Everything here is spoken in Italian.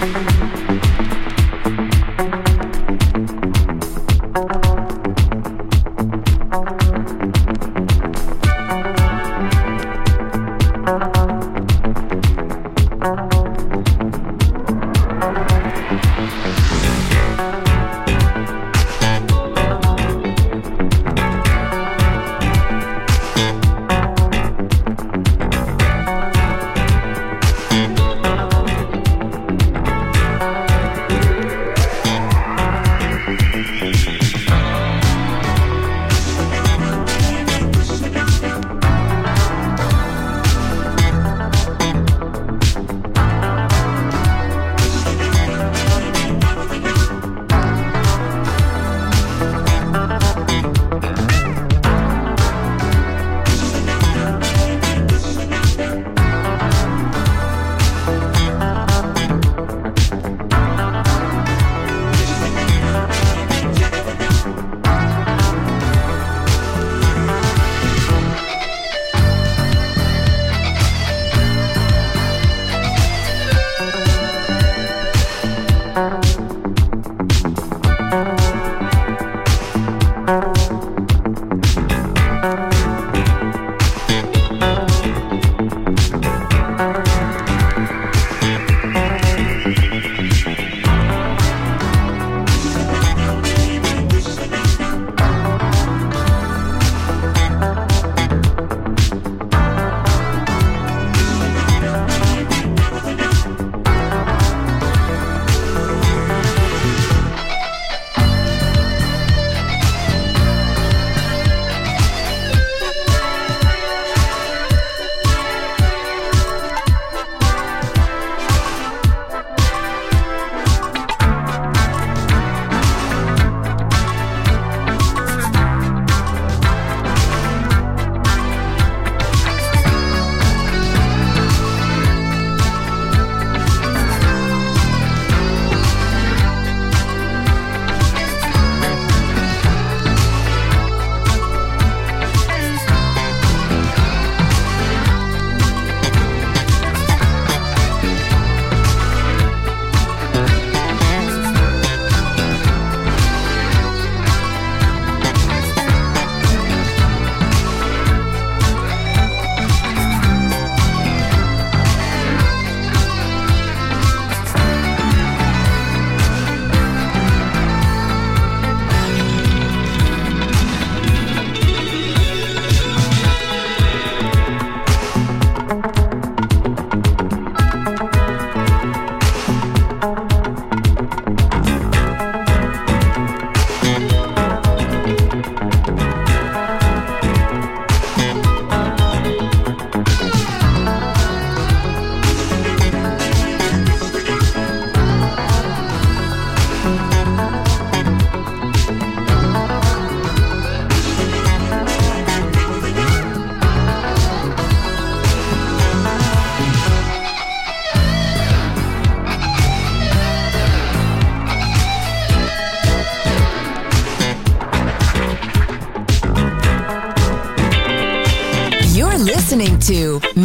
Thank you.